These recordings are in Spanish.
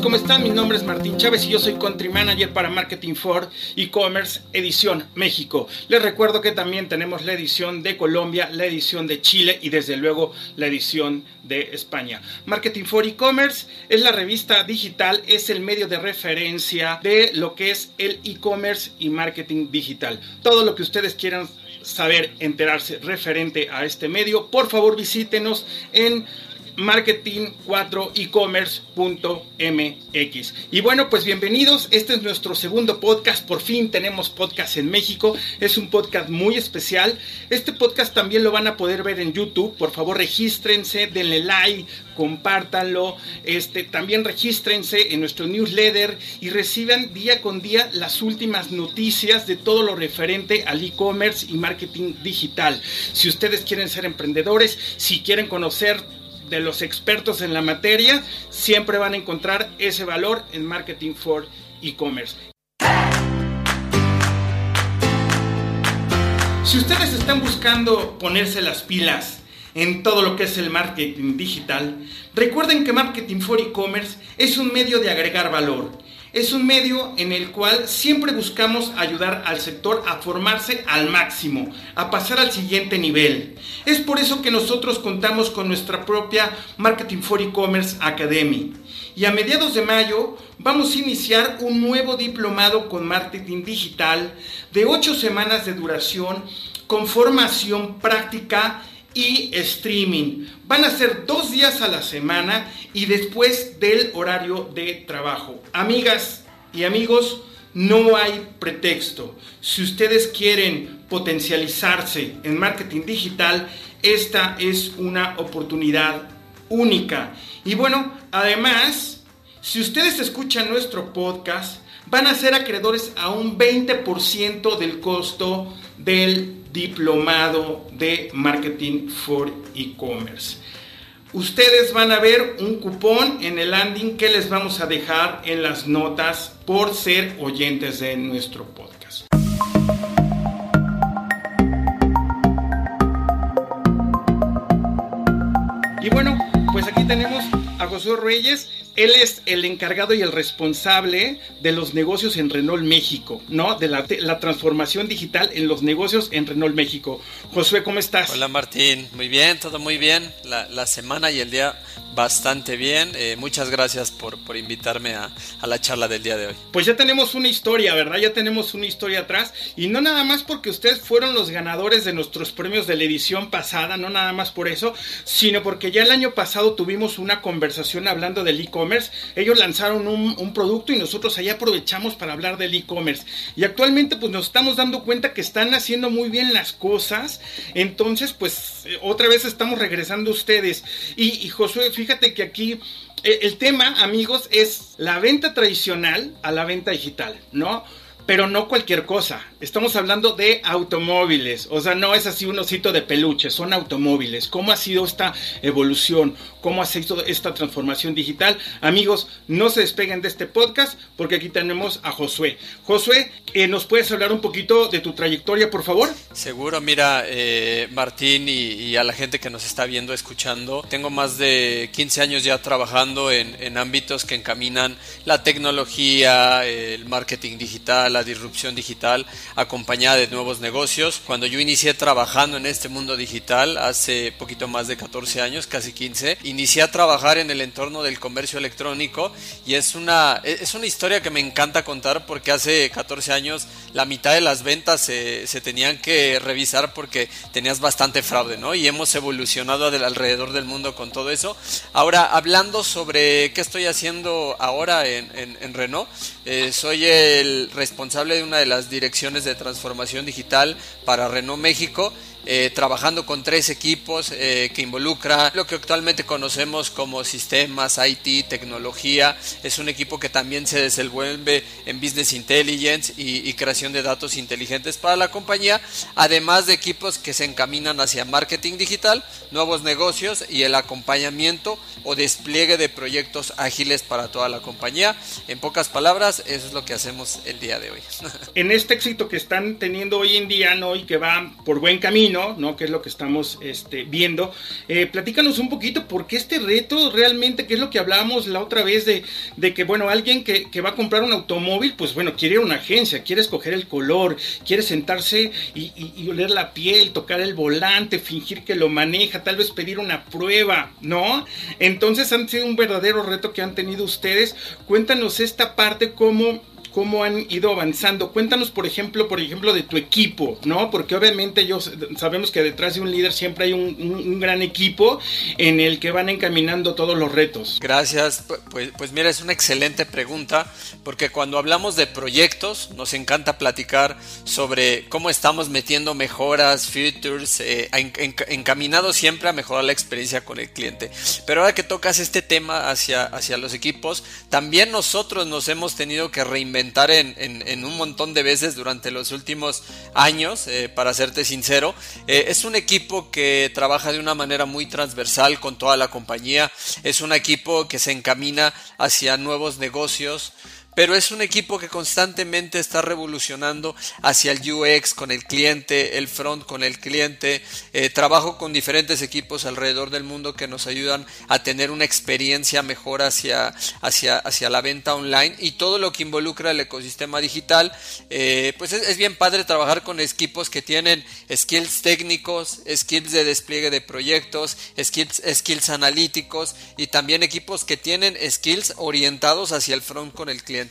¿Cómo están? Mi nombre es Martín Chávez y yo soy Country Manager para Marketing for E-Commerce Edición México. Les recuerdo que también tenemos la edición de Colombia, la edición de Chile y desde luego la edición de España. Marketing for E-Commerce es la revista digital, es el medio de referencia de lo que es el e-commerce y marketing digital. Todo lo que ustedes quieran saber, enterarse referente a este medio, por favor visítenos en marketing4ecommerce.mx. Y bueno, pues bienvenidos. Este es nuestro segundo podcast. Por fin tenemos podcast en México. Es un podcast muy especial. Este podcast también lo van a poder ver en YouTube. Por favor, regístrense, denle like, compártanlo. Este, también regístrense en nuestro newsletter y reciban día con día las últimas noticias de todo lo referente al e-commerce y marketing digital. Si ustedes quieren ser emprendedores, si quieren conocer de los expertos en la materia, siempre van a encontrar ese valor en Marketing for E-Commerce. Si ustedes están buscando ponerse las pilas en todo lo que es el marketing digital, recuerden que Marketing for E-Commerce es un medio de agregar valor es un medio en el cual siempre buscamos ayudar al sector a formarse al máximo, a pasar al siguiente nivel. Es por eso que nosotros contamos con nuestra propia Marketing for E-Commerce Academy. Y a mediados de mayo vamos a iniciar un nuevo diplomado con marketing digital de 8 semanas de duración con formación práctica y streaming. Van a ser dos días a la semana y después del horario de trabajo. Amigas y amigos, no hay pretexto. Si ustedes quieren potencializarse en marketing digital, esta es una oportunidad única. Y bueno, además, si ustedes escuchan nuestro podcast, van a ser acreedores a un 20% del costo del diplomado de marketing for e-commerce. Ustedes van a ver un cupón en el landing que les vamos a dejar en las notas por ser oyentes de nuestro podcast. Y bueno, pues aquí tenemos a José Reyes, él es el encargado y el responsable de los negocios en Renault México, ¿no? De la, transformación digital en los negocios en Renault México. Josué, ¿cómo estás? Hola Martín, muy bien, todo muy bien. La, la semana y el día bastante bien. Eh, muchas gracias por, por invitarme a, a, la charla del día de hoy. Pues ya tenemos una historia, ¿verdad? Ya tenemos una historia atrás. Y no nada más porque ustedes fueron los ganadores de nuestros premios de la edición pasada, no nada más por eso, sino porque ya el año pasado tuvimos una conversación hablando del Ellos lanzaron un, producto y nosotros ahí aprovechamos para hablar del e-commerce. Y actualmente pues nos estamos dando cuenta que están haciendo muy bien las cosas. Entonces pues eh, otra vez estamos regresando a ustedes. Y, y Josué, fíjate que aquí eh, el tema, amigos, es la venta tradicional a la venta digital, ¿no? Pero no cualquier cosa. Estamos hablando de automóviles. O sea, no es así un osito de peluche, son automóviles. ¿Cómo ha sido esta evolución? ¿Cómo ha sido esta transformación digital? Amigos, no se despeguen de este podcast porque aquí tenemos a Josué. Josué, eh, ¿nos puedes hablar un poquito de tu trayectoria, por favor? Seguro, mira, eh, Martín y, a la gente que nos está viendo, escuchando, tengo más de 15 años ya trabajando en ámbitos que encaminan la tecnología, el marketing digital, la disrupción digital, acompañada de nuevos negocios. Cuando yo inicié trabajando en este mundo digital, hace poquito más de 14 años, casi 15, inicié a trabajar en el entorno del comercio electrónico y es una, es una historia que me encanta contar porque hace 14 años la mitad de las ventas se, se tenían que revisar porque tenías bastante fraude, ¿no? Y hemos evolucionado alrededor del mundo con todo eso. Ahora, hablando sobre qué estoy haciendo ahora en, en, en Renault, eh, soy el responsable de una de las direcciones de transformación digital para Renault México eh, trabajando con tres equipos eh, que involucra lo que actualmente conocemos como sistemas, IT, tecnología. Es un equipo que también se desenvuelve en business intelligence y, y, creación de datos inteligentes para la compañía, además de equipos que se encaminan hacia marketing digital, nuevos negocios y el acompañamiento o despliegue de proyectos ágiles para toda la compañía. En pocas palabras, eso es lo que hacemos el día de hoy. en este éxito que están teniendo hoy en día, ¿no? Y que va por buen camino camino, ¿no? Que es lo que estamos este, viendo. Eh, platícanos un poquito por qué este reto realmente, qué es lo que hablábamos la otra vez de, de que, bueno, alguien que, que, va a comprar un automóvil, pues bueno, quiere ir a una agencia, quiere escoger el color, quiere sentarse y, y oler la piel, tocar el volante, fingir que lo maneja, tal vez pedir una prueba, ¿no? Entonces han sido un verdadero reto que han tenido ustedes. Cuéntanos esta parte, cómo cómo han ido avanzando. Cuéntanos, por ejemplo, por ejemplo, de tu equipo, ¿no? Porque obviamente yo sabemos que detrás de un líder siempre hay un, un, gran equipo en el que van encaminando todos los retos. Gracias. Pues, pues mira, es una excelente pregunta, porque cuando hablamos de proyectos, nos encanta platicar sobre cómo estamos metiendo mejoras, features, eh, en, en, encaminado siempre a mejorar la experiencia con el cliente. Pero ahora que tocas este tema hacia, hacia los equipos, también nosotros nos hemos tenido que reinventar en, un montón de veces durante los últimos años, eh, para serte sincero. Eh, es un equipo que trabaja de una manera muy transversal con toda la compañía. Es un equipo que se encamina hacia nuevos negocios pero es un equipo que constantemente está revolucionando hacia el UX con el cliente, el front con el cliente. Eh, trabajo con diferentes equipos alrededor del mundo que nos ayudan a tener una experiencia mejor hacia, hacia, hacia la venta online y todo lo que involucra el ecosistema digital. Eh, pues es, es, bien padre trabajar con equipos que tienen skills técnicos, skills de despliegue de proyectos, skills, skills analíticos y también equipos que tienen skills orientados hacia el front con el cliente.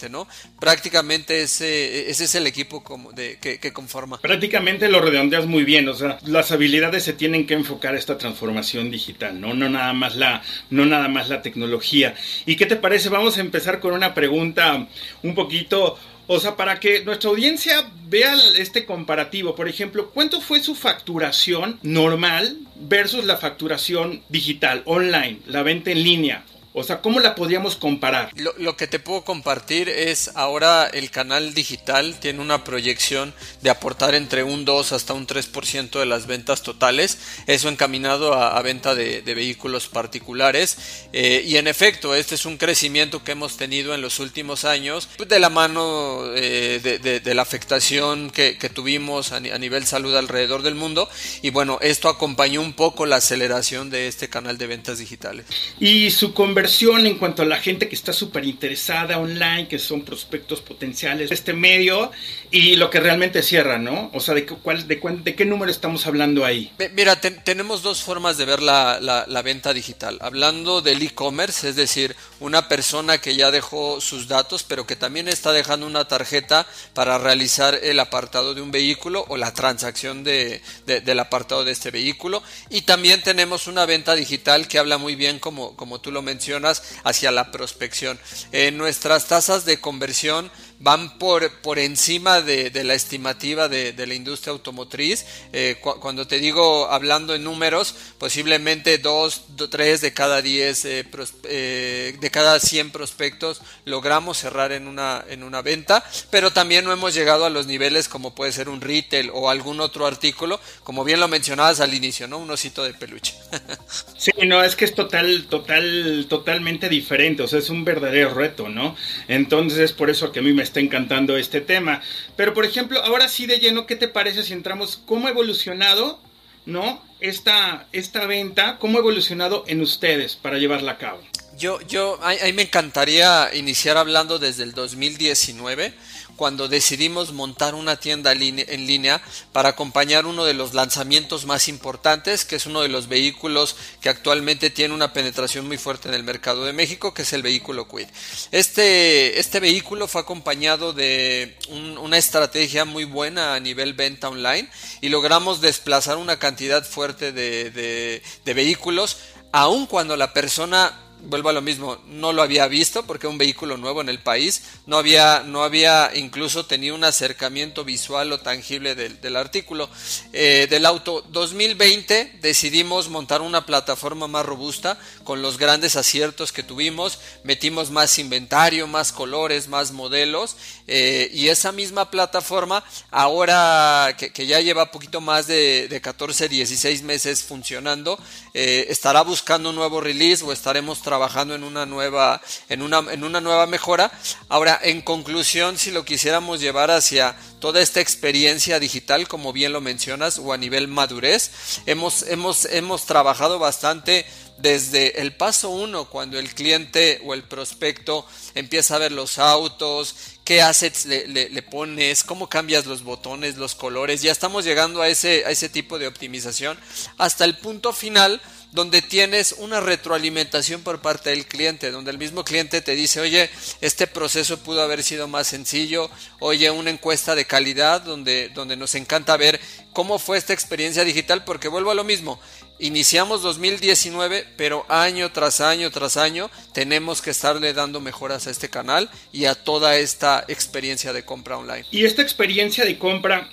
Prácticamente ese, ese es el equipo como de, que, que, conforma. Prácticamente lo redondeas muy bien, o sea, las habilidades se tienen que enfocar a esta transformación digital, ¿no? No nada más la, no nada más la tecnología. ¿Y qué te parece? Vamos a empezar con una pregunta un poquito o sea, para que nuestra audiencia vea este comparativo, por ejemplo, ¿cuánto fue su facturación normal versus la facturación digital, online, la venta en línea? O sea, ¿cómo la podríamos comparar? Lo, lo, que te puedo compartir es ahora el canal digital tiene una proyección de aportar entre un 2 hasta un 3% de las ventas totales, eso encaminado a, a venta de, de, vehículos particulares. Eh, y en efecto, este es un crecimiento que hemos tenido en los últimos años pues, de la mano eh, de, de, de, la afectación que, que tuvimos a, a, nivel salud alrededor del mundo. Y bueno, esto acompañó un poco la aceleración de este canal de ventas digitales. Y su conversión en cuanto a la gente que está súper interesada online, que son prospectos potenciales de este medio y lo que realmente cierra, ¿no? O sea, ¿de, cuál, de, cuál, de qué número estamos hablando ahí? Mira, te, tenemos dos formas de ver la, la venta digital. Hablando del e-commerce, es decir, una persona que ya dejó sus datos, pero que también está dejando una tarjeta para realizar el apartado de un vehículo o la transacción de, de, del apartado de este vehículo. Y también tenemos una venta digital que habla muy bien, como, como tú lo mencionas, hacia la prospección. Eh, nuestras tasas de conversión van por, por encima de, de la estimativa de, la industria automotriz. Eh, cu cuando te digo hablando en números, posiblemente 2, 3 de cada 10, eh, eh, de cada 100 prospectos logramos cerrar en una, en una venta, pero también no hemos llegado a los niveles como puede ser un retail o algún otro artículo, como bien lo mencionabas al inicio, ¿no? Un osito de peluche. sí, no, es que es total, total, totalmente diferente, o sea, es un verdadero reto, ¿no? Entonces es por eso que a mí me está encantando este tema. Pero por ejemplo, ahora sí de lleno, ¿qué te parece si entramos cómo ha evolucionado, ¿no? Esta, esta venta, cómo ha evolucionado en ustedes para llevarla a cabo. Yo, yo, a, a mí me encantaría iniciar hablando desde el 2019 cuando decidimos montar una tienda en línea para acompañar uno de los lanzamientos más importantes, que es uno de los vehículos que actualmente tiene una penetración muy fuerte en el mercado de México, que es el vehículo Quid. Este, este vehículo fue acompañado de un, una estrategia muy buena a nivel venta online y logramos desplazar una cantidad fuerte de, de vehículos, aun cuando la persona vuelvo a lo mismo, no lo había visto porque es un vehículo nuevo en el país, no había, no había incluso tenido un acercamiento visual o tangible del, del artículo. Eh, del auto 2020 decidimos montar una plataforma más robusta con los grandes aciertos que tuvimos, metimos más inventario, más colores, más modelos eh, y esa misma plataforma ahora que, ya lleva poquito más de, de 14, 16 meses funcionando, eh, estará buscando un nuevo release o estaremos trabajando en una nueva, en una, en una nueva mejora. Ahora, en conclusión, si lo quisiéramos llevar hacia toda esta experiencia digital, como bien lo mencionas, o a nivel madurez. Hemos, hemos, hemos trabajado bastante desde el paso uno, cuando el cliente o el prospecto empieza a ver los autos, qué assets le, pones, cómo cambias los botones, los colores, ya estamos llegando a ese, a ese tipo de optimización, hasta el punto final donde tienes una retroalimentación por parte del cliente, donde el mismo cliente te dice, oye, este proceso pudo haber sido más sencillo, oye, una encuesta de calidad donde, donde nos encanta ver cómo fue esta experiencia digital, porque vuelvo a lo mismo, Iniciamos 2019, pero año tras año tras año tenemos que estarle dando mejoras a este canal y a toda esta experiencia de compra online. Y esta experiencia de compra,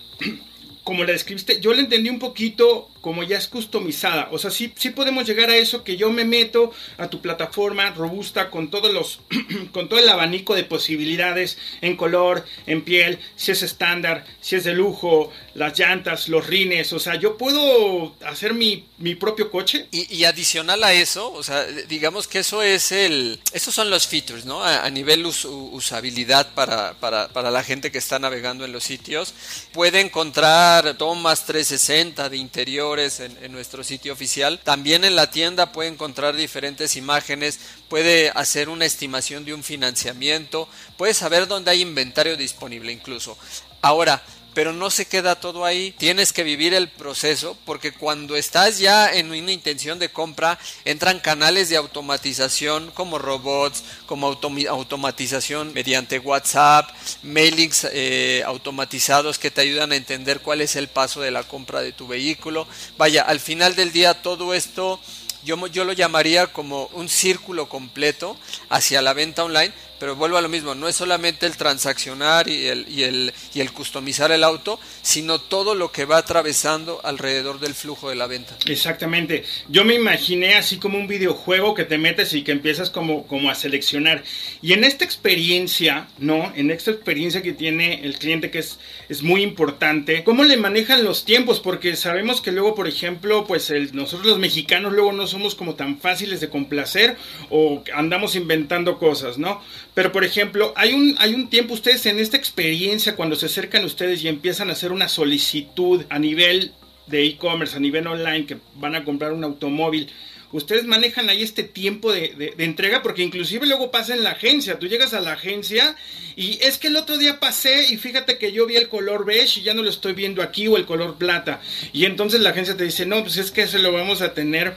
como la describiste, yo la entendí un poquito como ya es customizada. O sea, sí, sí podemos llegar a eso que yo me meto a tu plataforma robusta con todos los, con todo el abanico de posibilidades en color, en piel, si es estándar, si es de lujo, las llantas, los rines. O sea, yo puedo hacer mi, mi propio coche. Y, adicional a eso, o sea, digamos que eso es el, esos son los features, ¿no? A, nivel usabilidad para, para, para la gente que está navegando en los sitios. Puede encontrar tomas 360 de interior en, nuestro sitio oficial. También en la tienda puede encontrar diferentes imágenes, puede hacer una estimación de un financiamiento, puede saber dónde hay inventario disponible incluso. Ahora, pero no se queda todo ahí. Tienes que vivir el proceso porque cuando estás ya en una intención de compra, entran canales de automatización como robots, como automatización mediante WhatsApp, mailings eh, automatizados que te ayudan a entender cuál es el paso de la compra de tu vehículo. Vaya, al final del día todo esto yo, yo lo llamaría como un círculo completo hacia la venta online pero vuelvo a lo mismo, no es solamente el transaccionar y el, y el, y el customizar el auto, sino todo lo que va atravesando alrededor del flujo de la venta. Exactamente. Yo me imaginé así como un videojuego que te metes y que empiezas como, como a seleccionar. Y en esta experiencia, ¿no? En esta experiencia que tiene el cliente que es, es muy importante, ¿cómo le manejan los tiempos? Porque sabemos que luego, por ejemplo, pues nosotros los mexicanos luego no somos como tan fáciles de complacer o andamos inventando cosas, ¿no? Pero por ejemplo, hay un, hay un tiempo ustedes en esta experiencia cuando se acercan ustedes y empiezan a hacer una solicitud a nivel de e-commerce, a nivel online, que van a comprar un automóvil, ustedes manejan ahí este tiempo de, entrega porque inclusive luego pasa en la agencia, tú llegas a la agencia y es que el otro día pasé y fíjate que yo vi el color beige y ya no lo estoy viendo aquí o el color plata. Y entonces la agencia te dice no, pues es que se lo vamos a tener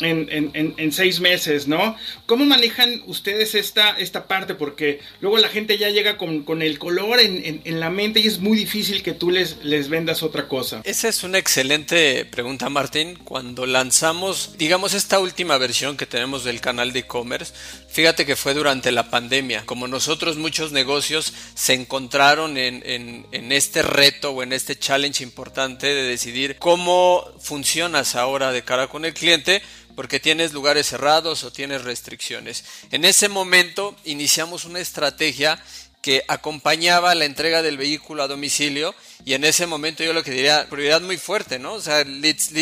en, en, en, seis meses, ¿no? ¿Cómo manejan ustedes esta, esta parte? Porque luego la gente ya llega con, con el color en, la mente y es muy difícil que tú les, les vendas otra cosa. Esa es una excelente pregunta, Martín. Cuando lanzamos, digamos, esta última versión que tenemos del canal de e-commerce, fíjate que fue durante la pandemia. Como nosotros, muchos negocios se encontraron en, en este reto o en este challenge importante de decidir cómo funcionas ahora de cara con el cliente porque tienes lugares cerrados o tienes restricciones. En ese momento iniciamos una estrategia que acompañaba la entrega del vehículo a domicilio y en ese momento yo lo que diría, prioridad muy fuerte, ¿no? O sea, leads,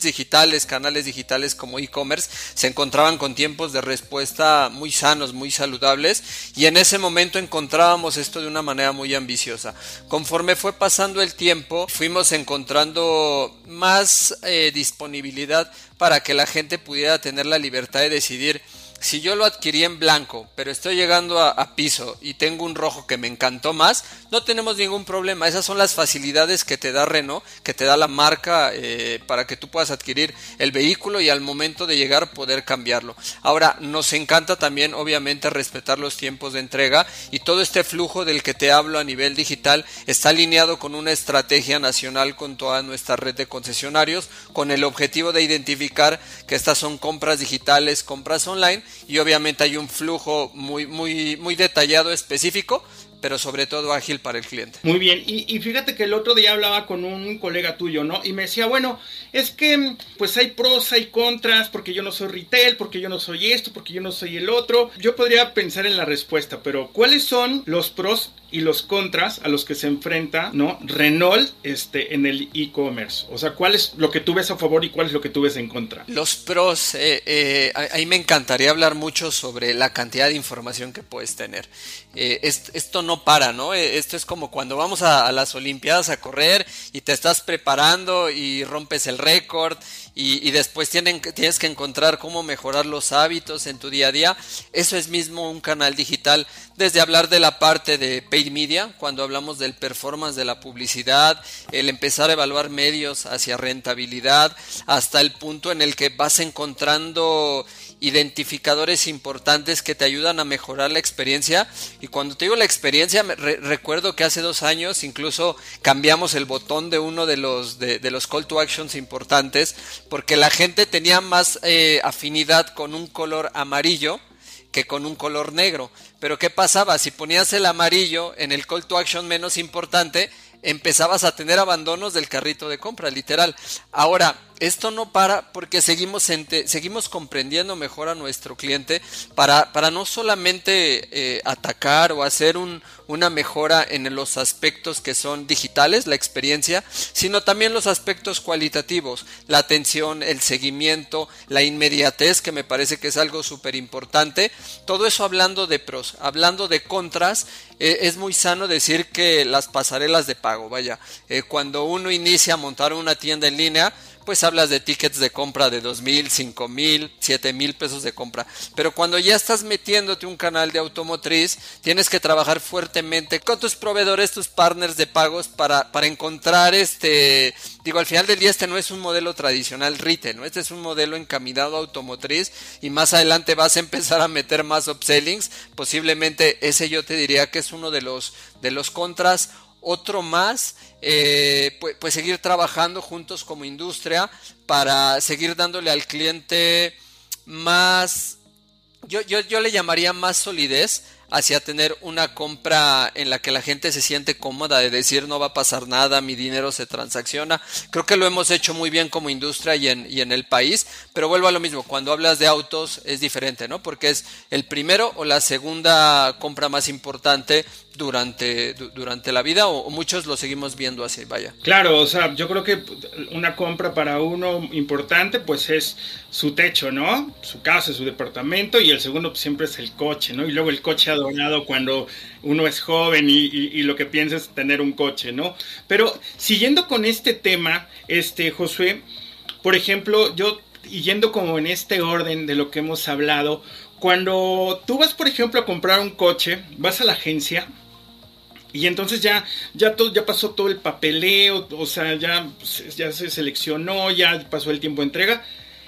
digitales, canales digitales como e-commerce se encontraban con tiempos de respuesta muy sanos, muy saludables y en ese momento encontrábamos esto de una manera muy ambiciosa. Conforme fue pasando el tiempo, fuimos encontrando más eh, disponibilidad para que la gente pudiera tener la libertad de decidir si yo lo adquirí en blanco, pero estoy llegando a, piso y tengo un rojo que me encantó más, no tenemos ningún problema. Esas son las facilidades que te da Renault, que te da la marca eh, para que tú puedas adquirir el vehículo y al momento de llegar poder cambiarlo. Ahora, nos encanta también, obviamente, respetar los tiempos de entrega y todo este flujo del que te hablo a nivel digital está alineado con una estrategia nacional con toda nuestra red de concesionarios, con el objetivo de identificar que estas son compras digitales, compras online y obviamente hay un flujo muy, muy, muy detallado, específico, pero sobre todo ágil para el cliente. Muy bien, y, fíjate que el otro día hablaba con un colega tuyo, ¿no? Y me decía, bueno, es que pues hay pros, hay contras, porque yo no soy retail, porque yo no soy esto, porque yo no soy el otro. Yo podría pensar en la respuesta, pero ¿cuáles son los pros y los contras a los que se enfrenta, ¿no? Renault este, en el e-commerce. O sea, ¿cuál es lo que tú ves a favor y cuál es lo que tú ves en contra? Los pros, eh, eh, ahí me encantaría hablar mucho sobre la cantidad de información que puedes tener. Eh, esto no para, ¿no? Esto es como cuando vamos a, las Olimpiadas a correr y te estás preparando y rompes el récord y, después tienen, tienes que encontrar cómo mejorar los hábitos en tu día a día. Eso es mismo un canal digital, desde hablar de la parte de paid media, cuando hablamos del performance de la publicidad, el empezar a evaluar medios hacia rentabilidad, hasta el punto en el que vas encontrando identificadores importantes que te ayudan a mejorar la experiencia. Y cuando te digo la experiencia, recuerdo que hace dos años incluso cambiamos el botón de uno de los, de, los call to actions importantes porque la gente tenía más eh, afinidad con un color amarillo que con un color negro. Pero ¿qué pasaba? Si ponías el amarillo en el call to action menos importante, empezabas a tener abandonos del carrito de compra, literal. Ahora, esto no para porque seguimos, seguimos comprendiendo mejor a nuestro cliente para, para no solamente eh, atacar o hacer un, una mejora en los aspectos que son digitales, la experiencia, sino también los aspectos cualitativos, la atención, el seguimiento, la inmediatez, que me parece que es algo súper importante. Todo eso hablando de pros, hablando de contras, eh, es muy sano decir que las pasarelas de pago, vaya, eh, cuando uno inicia a montar una tienda en línea, pues hablas de tickets de compra de dos mil, cinco mil, siete mil pesos de compra. Pero cuando ya estás metiéndote un canal de automotriz, tienes que trabajar fuertemente con tus proveedores, tus partners de pagos para, para encontrar este, digo, al final del día este no es un modelo tradicional retail, ¿no? Este es un modelo encaminado a automotriz y más adelante vas a empezar a meter más upsellings. Posiblemente ese yo te diría que es uno de los, de los contras otro más, eh, pues, pues, seguir trabajando juntos como industria para seguir dándole al cliente más, yo, yo, yo le llamaría más solidez hacia tener una compra en la que la gente se siente cómoda de decir no va a pasar nada, mi dinero se transacciona. Creo que lo hemos hecho muy bien como industria y en, y en el país, pero vuelvo a lo mismo, cuando hablas de autos es diferente, ¿no? Porque es el primero o la segunda compra más importante durante, durante la vida o, muchos lo seguimos viendo así, vaya. Claro, o sea, yo creo que una compra para uno importante pues es su techo, ¿no? Su casa, su departamento y el segundo pues, siempre es el coche, ¿no? Y luego el coche adorado cuando uno es joven y, y, lo que piensa es tener un coche, ¿no? Pero siguiendo con este tema, este, Josué, por ejemplo, yo yendo como en este orden de lo que hemos hablado, cuando tú vas, por ejemplo, a comprar un coche, vas a la agencia, y entonces ya, ya, todo, ya pasó todo el papeleo, o sea, ya, ya se seleccionó, ya pasó el tiempo de entrega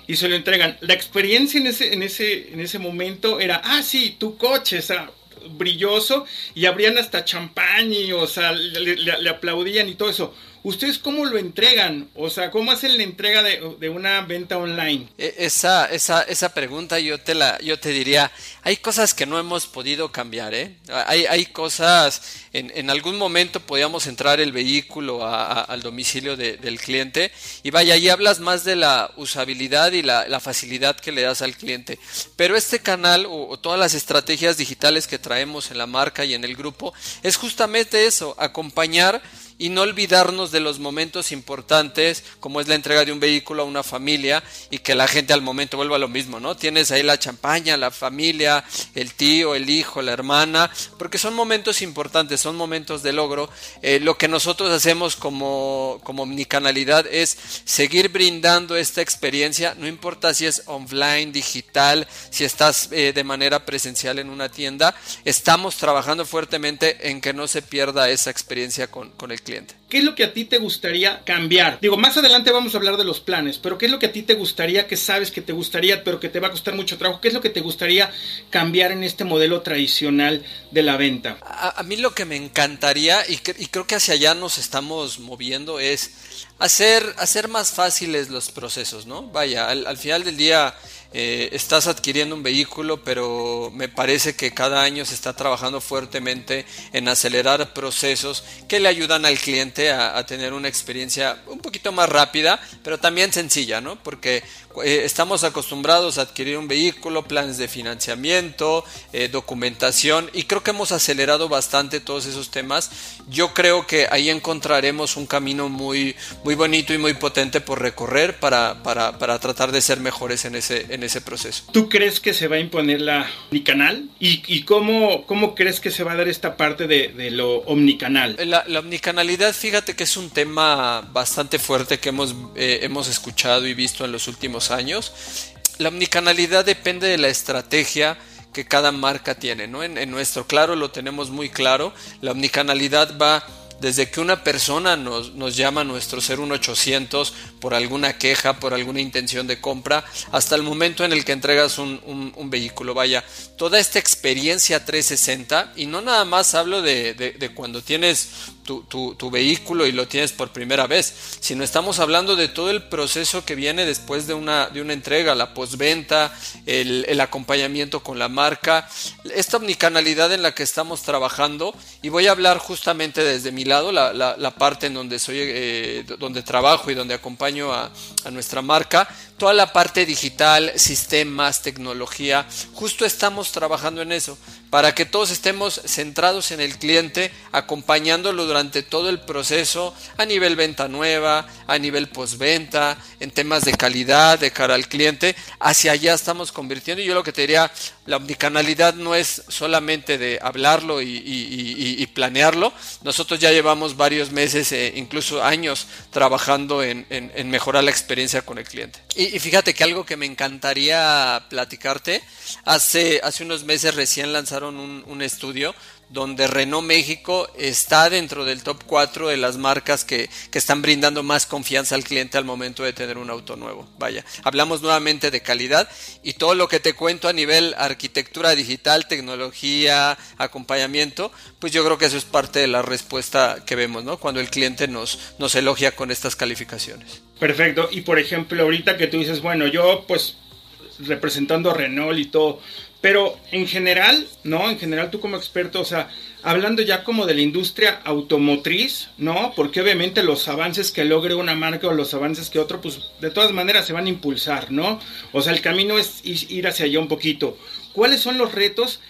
y se lo entregan. La experiencia en ese, en ese, en ese momento era, ah, sí, tu coche, o sea, brilloso, y abrían hasta champán y, o sea, le aplaudían y todo eso. ¿Ustedes cómo lo entregan? O sea, ¿cómo hacen la entrega de, una venta online? E, esa, esa, esa pregunta yo te, la, yo te diría, hay cosas que no hemos podido cambiar, ¿eh? Hay, hay cosas, en, en algún momento podíamos entrar el vehículo al domicilio del cliente y vaya, ahí hablas más de la usabilidad y la, la facilidad que le das al cliente. Pero este canal o, o todas las estrategias digitales que traemos en la marca y en el grupo es justamente eso, acompañar y no olvidarnos de los momentos importantes como es la entrega de un vehículo a una familia y que la gente al momento vuelva a lo mismo, ¿no? Tienes ahí la champaña, la familia, el tío, el hijo, la hermana, porque son momentos importantes, son momentos de logro. Eh, lo que nosotros hacemos como, como omnicanalidad es seguir brindando esta experiencia, no importa si es online, digital, si estás eh, de manera presencial en una tienda, estamos trabajando fuertemente en que no se pierda esa experiencia con, con el ¿Qué es lo que a ti te gustaría cambiar? Digo, más adelante vamos a hablar de los planes, pero ¿qué es lo que a ti te gustaría, que sabes que te gustaría, pero que te va a costar mucho trabajo? ¿Qué es lo que te gustaría cambiar en este modelo tradicional de la venta? A, mí lo que me encantaría, y, creo que hacia allá nos estamos moviendo, es hacer, hacer más fáciles los procesos, ¿no? Vaya, al, final del día eh, estás adquiriendo un vehículo, pero me parece que cada año se está trabajando fuertemente en acelerar procesos que le ayudan al cliente a, tener una experiencia poquito más rápida, pero también sencilla, ¿no? Porque eh, estamos acostumbrados a adquirir un vehículo, planes de financiamiento, eh, documentación, y creo que hemos acelerado bastante todos esos temas. Yo creo que ahí encontraremos un camino muy, muy bonito y muy potente por recorrer para, para, para tratar de ser mejores en ese, en ese proceso. ¿Tú crees que se va a imponer la omnicanal? ¿Y, y cómo, cómo crees que se va a dar esta parte de, de lo omnicanal? La, la, omnicanalidad, fíjate que es un tema bastante fuerte que hemos, eh, hemos escuchado y visto en los últimos años. La omnicanalidad depende de la estrategia que cada marca tiene, ¿no? En, nuestro claro lo tenemos muy claro. La omnicanalidad va desde que una persona nos, nos llama a nuestro 01800 por alguna queja, por alguna intención de compra, hasta el momento en el que entregas un, un, vehículo. Vaya, toda esta experiencia 360, y no nada más hablo de, de cuando tienes tu, vehículo y lo tienes por primera vez, sino estamos hablando de todo el proceso que viene después de una, de una entrega, la postventa, el, acompañamiento con la marca, esta omnicanalidad en la que estamos trabajando, y voy a hablar justamente desde mi lado, la, parte en donde soy, eh, donde trabajo y donde acompaño a nuestra marca, toda la parte digital, sistemas, tecnología, justo estamos trabajando en eso, para que todos estemos centrados en el cliente, acompañándolo durante todo el proceso a nivel venta nueva, a nivel postventa, en temas de calidad, de cara al cliente, hacia allá estamos convirtiendo. Y yo lo que te diría, la omnicanalidad no es solamente de hablarlo y, planearlo, nosotros ya llevamos varios meses, eh, incluso años, trabajando en mejorar la experiencia con el cliente. Y, fíjate que algo que me encantaría platicarte, hace, hace unos meses recién lanzaron un, un estudio donde Renault México está dentro del top 4 de las marcas que, que, están brindando más confianza al cliente al momento de tener un auto nuevo. Vaya, hablamos nuevamente de calidad y todo lo que te cuento a nivel arquitectura digital, tecnología, acompañamiento, pues yo creo que eso es parte de la respuesta que vemos, ¿no? Cuando el cliente nos, nos elogia con estas calificaciones. Perfecto, y por ejemplo, ahorita que tú dices, bueno, yo pues representando a Renault y todo, pero en general, ¿no? En general tú como experto, o sea, hablando ya como de la industria automotriz, ¿no? Porque obviamente los avances que logre una marca o los avances que otro, pues de todas maneras se van a impulsar, ¿no? O sea, el camino es ir hacia allá un poquito. ¿Cuáles son los retos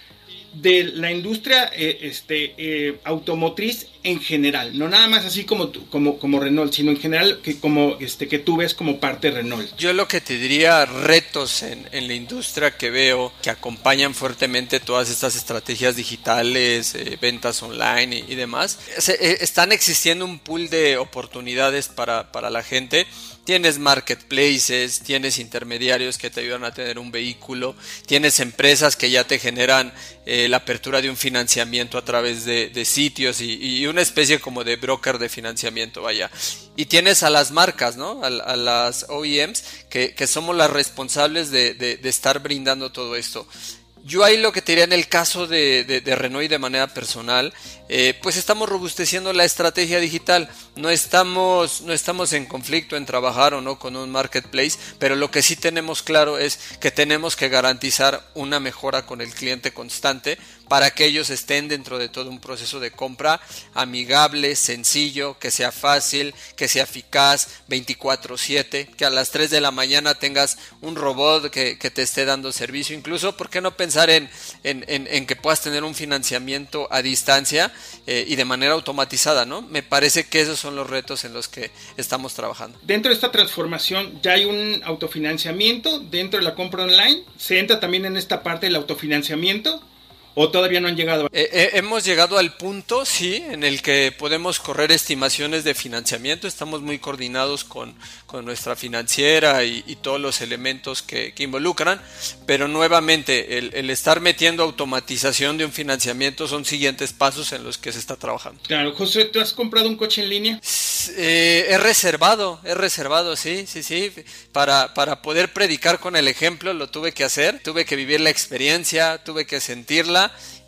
de la industria eh, este, eh, automotriz en general, no nada más así como, como, como Renault, sino en general que, como, este, que tú ves como parte de Renault. Yo lo que te diría, retos en, en la industria que veo que acompañan fuertemente todas estas estrategias digitales, eh, ventas online y, demás, están existiendo un pool de oportunidades para, para la gente tienes marketplaces, tienes intermediarios que te ayudan a tener un vehículo, tienes empresas que ya te generan eh, la apertura de un financiamiento a través de, sitios y, una especie como de broker de financiamiento, vaya. Y tienes a las marcas, ¿no? A, las OEMs que, somos las responsables de estar brindando todo esto. Yo ahí lo que te diría en el caso de, Renault y de manera personal, eh, pues estamos robusteciendo la estrategia digital. No estamos, no estamos en conflicto en trabajar o no con un marketplace, pero lo que sí tenemos claro es que tenemos que garantizar una mejora con el cliente constante para que ellos estén dentro de todo un proceso de compra amigable, sencillo, que sea fácil, que sea eficaz, 24/7, que a las 3 de la mañana tengas un robot que, que te esté dando servicio, incluso, ¿por qué no pensar en, en, en, que puedas tener un financiamiento a distancia eh, y de manera automatizada, ¿no? Me parece que esos son los retos en los que estamos trabajando. Dentro de esta transformación ya hay un autofinanciamiento dentro de la compra online, se entra también en esta parte del autofinanciamiento ¿O todavía no han llegado? Eh, eh, hemos llegado al punto, sí, en el que podemos correr estimaciones de financiamiento. Estamos muy coordinados con, con nuestra financiera y, y, todos los elementos que, que involucran. Pero nuevamente, el, el, estar metiendo automatización de un financiamiento son siguientes pasos en los que se está trabajando. Claro, José, ¿tú has comprado un coche en línea? Eh, he reservado, he reservado, sí, sí, sí. Para, para poder predicar con el ejemplo lo tuve que hacer. Tuve que vivir la experiencia, tuve que sentirla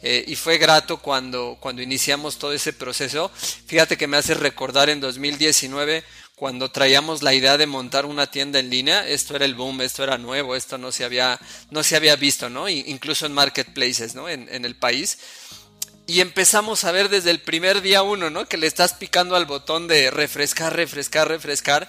eh, y fue grato cuando, cuando iniciamos todo ese proceso. Fíjate que me hace recordar en 2019 cuando traíamos la idea de montar una tienda en línea, esto era el boom, esto era nuevo, esto no se había, no se había visto, ¿no? Incluso en marketplaces, ¿no? En, el país. Y empezamos a ver desde el primer día uno, ¿no? Que le estás picando al botón de refrescar, refrescar, refrescar.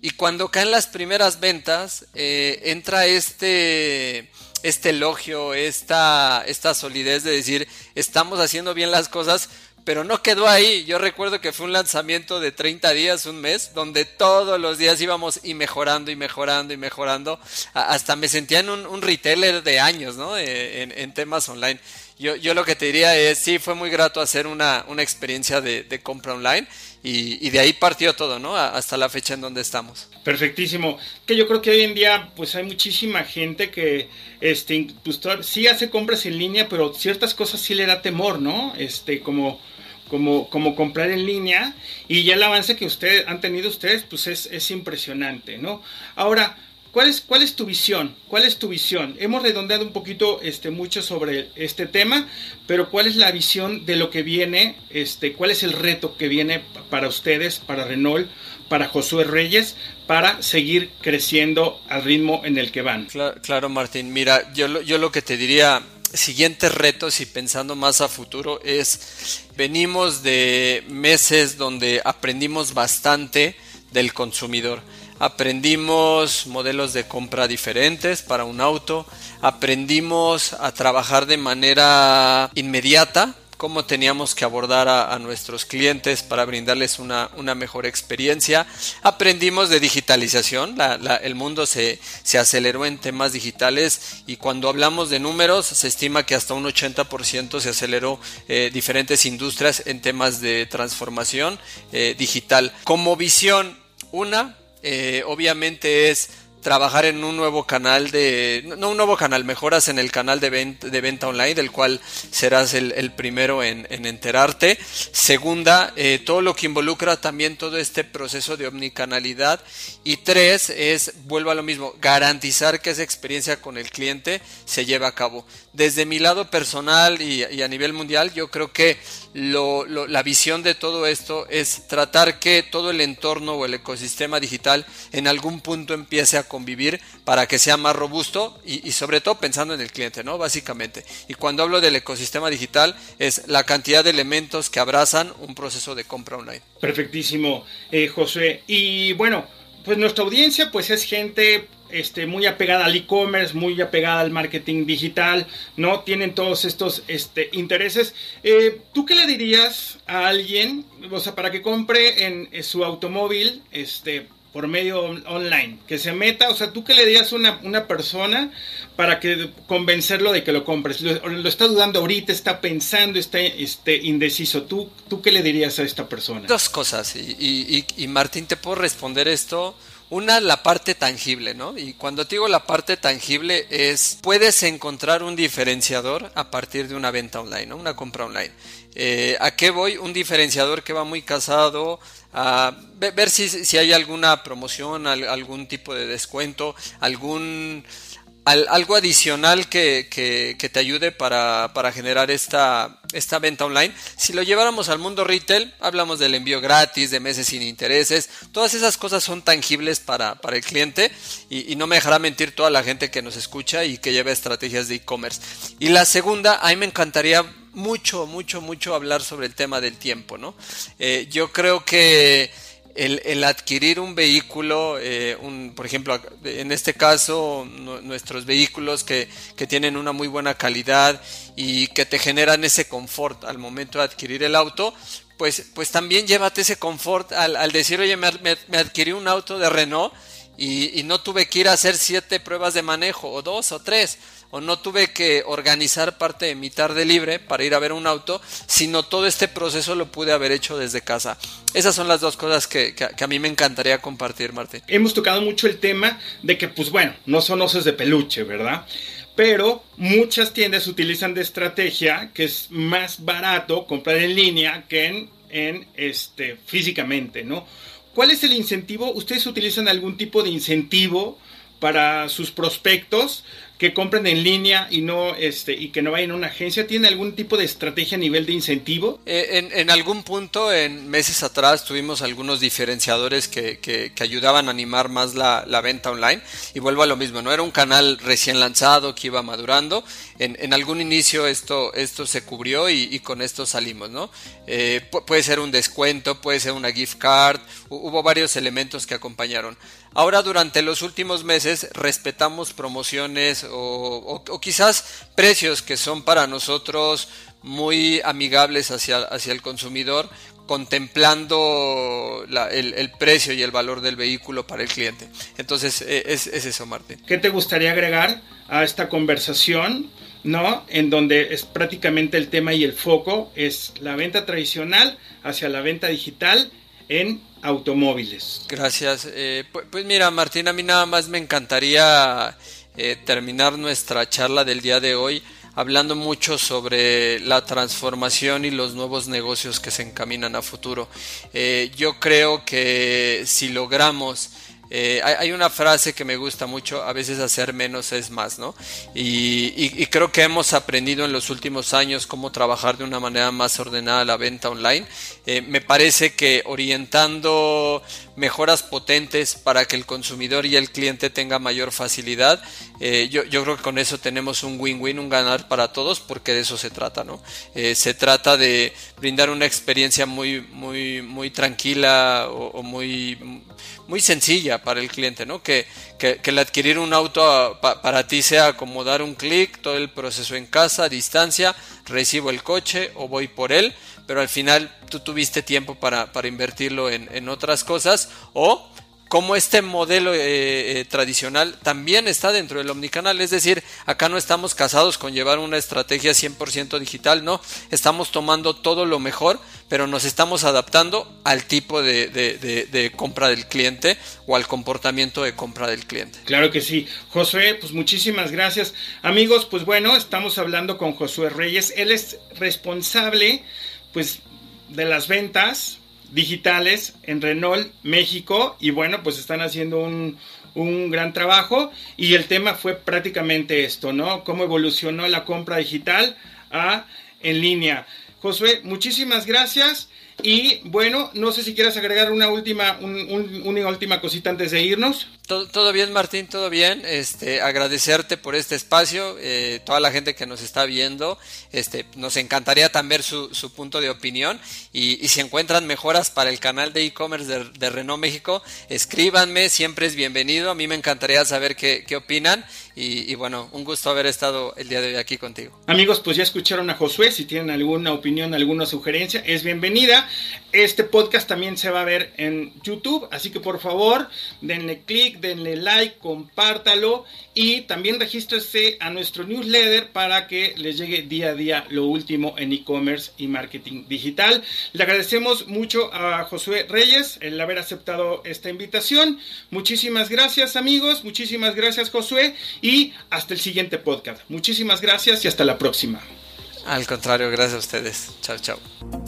Y cuando caen las primeras ventas, eh, entra este, este elogio, esta, esta solidez de decir, estamos haciendo bien las cosas, pero no quedó ahí. Yo recuerdo que fue un lanzamiento de 30 días, un mes, donde todos los días íbamos y mejorando y mejorando y mejorando. Hasta me sentía en un, retailer de años, ¿no? Eh, en, temas online. Yo, yo, lo que te diría es, sí, fue muy grato hacer una, una experiencia de, de compra online y, de ahí partió todo, ¿no? Hasta la fecha en donde estamos. Perfectísimo. Que yo creo que hoy en día, pues hay muchísima gente que, este, pues, sí hace compras en línea, pero ciertas cosas sí le da temor, ¿no? Este, como como, como comprar en línea y ya el avance que ustedes han tenido ustedes pues es, es impresionante, ¿no? Ahora, ¿cuál es, ¿cuál es tu visión? ¿Cuál es tu visión? Hemos redondeado un poquito este, mucho sobre este tema, pero ¿cuál es la visión de lo que viene? Este, ¿Cuál es el reto que viene para ustedes, para Renault, para Josué Reyes, para seguir creciendo al ritmo en el que van? Claro, claro Martín. Mira, yo, yo lo que te diría siguientes retos y pensando más a futuro es, venimos de meses donde aprendimos bastante del consumidor. Aprendimos modelos de compra diferentes para un auto, aprendimos a trabajar de manera inmediata cómo teníamos que abordar a, nuestros clientes para brindarles una, mejor experiencia. Aprendimos de digitalización, el mundo se, aceleró en temas digitales y cuando hablamos de números se estima que hasta un 80% se aceleró eh, diferentes industrias en temas de transformación eh, digital. Como visión, una, eh, obviamente es trabajar en un nuevo canal de, no un nuevo canal, mejoras en el canal de venta, online, del cual serás el, primero en, enterarte. Segunda, eh, todo lo que involucra también todo este proceso de omnicanalidad. Y tres, es, vuelvo a lo mismo, garantizar que esa experiencia con el cliente se lleve a cabo. Desde mi lado personal y, a nivel mundial, yo creo que la visión de todo esto es tratar que todo el entorno o el ecosistema digital en algún punto empiece a convivir para que sea más robusto y, sobre todo pensando en el cliente, ¿no? Básicamente. Y cuando hablo del ecosistema digital es la cantidad de elementos que abrazan un proceso de compra online. Perfectísimo, eh, José. Y bueno, pues nuestra audiencia pues es gente este, muy apegada al e-commerce, muy apegada al marketing digital, ¿no? Tienen todos estos este, intereses. Eh, ¿Tú qué le dirías a alguien, o sea, para que compre en, en su automóvil, este, por medio online, que se meta, o sea, tú que le dirías a una, persona para que convencerlo de que lo compres, lo, está dudando ahorita, está pensando, está este, indeciso, ¿Tú, ¿tú qué le dirías a esta persona? Dos cosas, y, y, y Martín, te puedo responder esto una, la parte tangible, ¿no? Y cuando te digo la parte tangible es, puedes encontrar un diferenciador a partir de una venta online, ¿no? Una compra online. Eh, ¿A qué voy? Un diferenciador que va muy casado a ver si, si hay alguna promoción, algún tipo de descuento, algún algo adicional que, que, te ayude para, para, generar esta, esta venta online. Si lo lleváramos al mundo retail, hablamos del envío gratis, de meses sin intereses, todas esas cosas son tangibles para, para el cliente y, y, no me dejará mentir toda la gente que nos escucha y que lleva estrategias de e-commerce. Y la segunda, a mí me encantaría mucho, mucho, mucho hablar sobre el tema del tiempo, ¿no? Eh, yo creo que el, adquirir un vehículo, eh, un, por ejemplo, en este caso, nuestros vehículos que, tienen una muy buena calidad y que te generan ese confort al momento de adquirir el auto, pues, pues también llévate ese confort al, decir, oye, me, me, adquirí un auto de Renault y, y no tuve que ir a hacer siete pruebas de manejo, o dos o tres o no tuve que organizar parte de mi tarde libre para ir a ver un auto, sino todo este proceso lo pude haber hecho desde casa. Esas son las dos cosas que, a mí me encantaría compartir, Martín. Hemos tocado mucho el tema de que, pues bueno, no son osos de peluche, ¿verdad? Pero muchas tiendas utilizan de estrategia que es más barato comprar en línea que en, en este, físicamente, ¿no? ¿Cuál es el incentivo? ¿Ustedes utilizan algún tipo de incentivo para sus prospectos que compren en línea y no este y que no vayan a una agencia? ¿Tiene algún tipo de estrategia a nivel de incentivo? Eh, en, algún punto, en meses atrás, tuvimos algunos diferenciadores que, que, ayudaban a animar más la, la, venta online. Y vuelvo a lo mismo, no era un canal recién lanzado que iba madurando. En, en algún inicio esto, esto se cubrió y, y con esto salimos, ¿no? Eh, puede ser un descuento, puede ser una gift card, hubo varios elementos que acompañaron. Ahora durante los últimos meses respetamos promociones o, quizás precios que son para nosotros muy amigables hacia, hacia el consumidor, contemplando el, precio y el valor del vehículo para el cliente. Entonces, e, es, es, eso, Martín. ¿Qué te gustaría agregar a esta conversación? ¿No? En donde es prácticamente el tema y el foco es la venta tradicional hacia la venta digital en automóviles. Gracias. Eh, pues, mira, Martín, a mí nada más me encantaría eh, terminar nuestra charla del día de hoy hablando mucho sobre la transformación y los nuevos negocios que se encaminan a futuro. Eh, yo creo que si logramos eh, hay, una frase que me gusta mucho, a veces hacer menos es más, ¿no? Y, creo que hemos aprendido en los últimos años cómo trabajar de una manera más ordenada la venta online. Eh, me parece que orientando mejoras potentes para que el consumidor y el cliente tenga mayor facilidad, eh, yo, creo que con eso tenemos un win-win, un ganar para todos, porque de eso se trata, ¿no? se trata de brindar una experiencia muy, muy, muy tranquila o muy muy sencilla para el cliente, ¿no? Que, que, el adquirir un auto para ti sea como dar un clic, todo el proceso en casa, distancia, recibo el coche o voy por él, pero al final tú tuviste tiempo para, para invertirlo en, en otras cosas o como este modelo eh, eh, tradicional también está dentro del omnicanal. Es decir, acá no estamos casados con llevar una estrategia 100% digital, no. Estamos tomando todo lo mejor, pero nos estamos adaptando al tipo de, compra del cliente o al comportamiento de compra del cliente. Claro que sí. Josué, pues muchísimas gracias. Amigos, pues bueno, estamos hablando con Josué Reyes. Él es responsable, pues, de las ventas digitales en Renault México y bueno, pues están haciendo un, un gran trabajo y el tema fue prácticamente esto, ¿no? Cómo evolucionó la compra digital a en línea. Josué, muchísimas gracias. Y bueno, no sé si quieres agregar una última, una última cosita antes de irnos. Todo, bien, Martín, todo bien. Este, agradecerte por este espacio, eh, toda la gente que nos está viendo. Este, nos encantaría también su, su punto de opinión. Y, si encuentran mejoras para el canal de e-commerce de, Renault México, escríbanme, siempre es bienvenido. A mí me encantaría saber qué, qué opinan. Y, bueno, un gusto haber estado el día de hoy aquí contigo. Amigos, pues ya escucharon a Josué. Si tienen alguna opinión, alguna sugerencia, es bienvenida. Este podcast también se va a ver en YouTube, así que por favor denle click, denle like, compártalo y también regístrese a nuestro newsletter para que les llegue día a día lo último en e-commerce y marketing digital. Le agradecemos mucho a Josué Reyes el haber aceptado esta invitación. Muchísimas gracias amigos, muchísimas gracias Josué y hasta el siguiente podcast. Muchísimas gracias y hasta la próxima. Al contrario, gracias a ustedes. Chao, chao.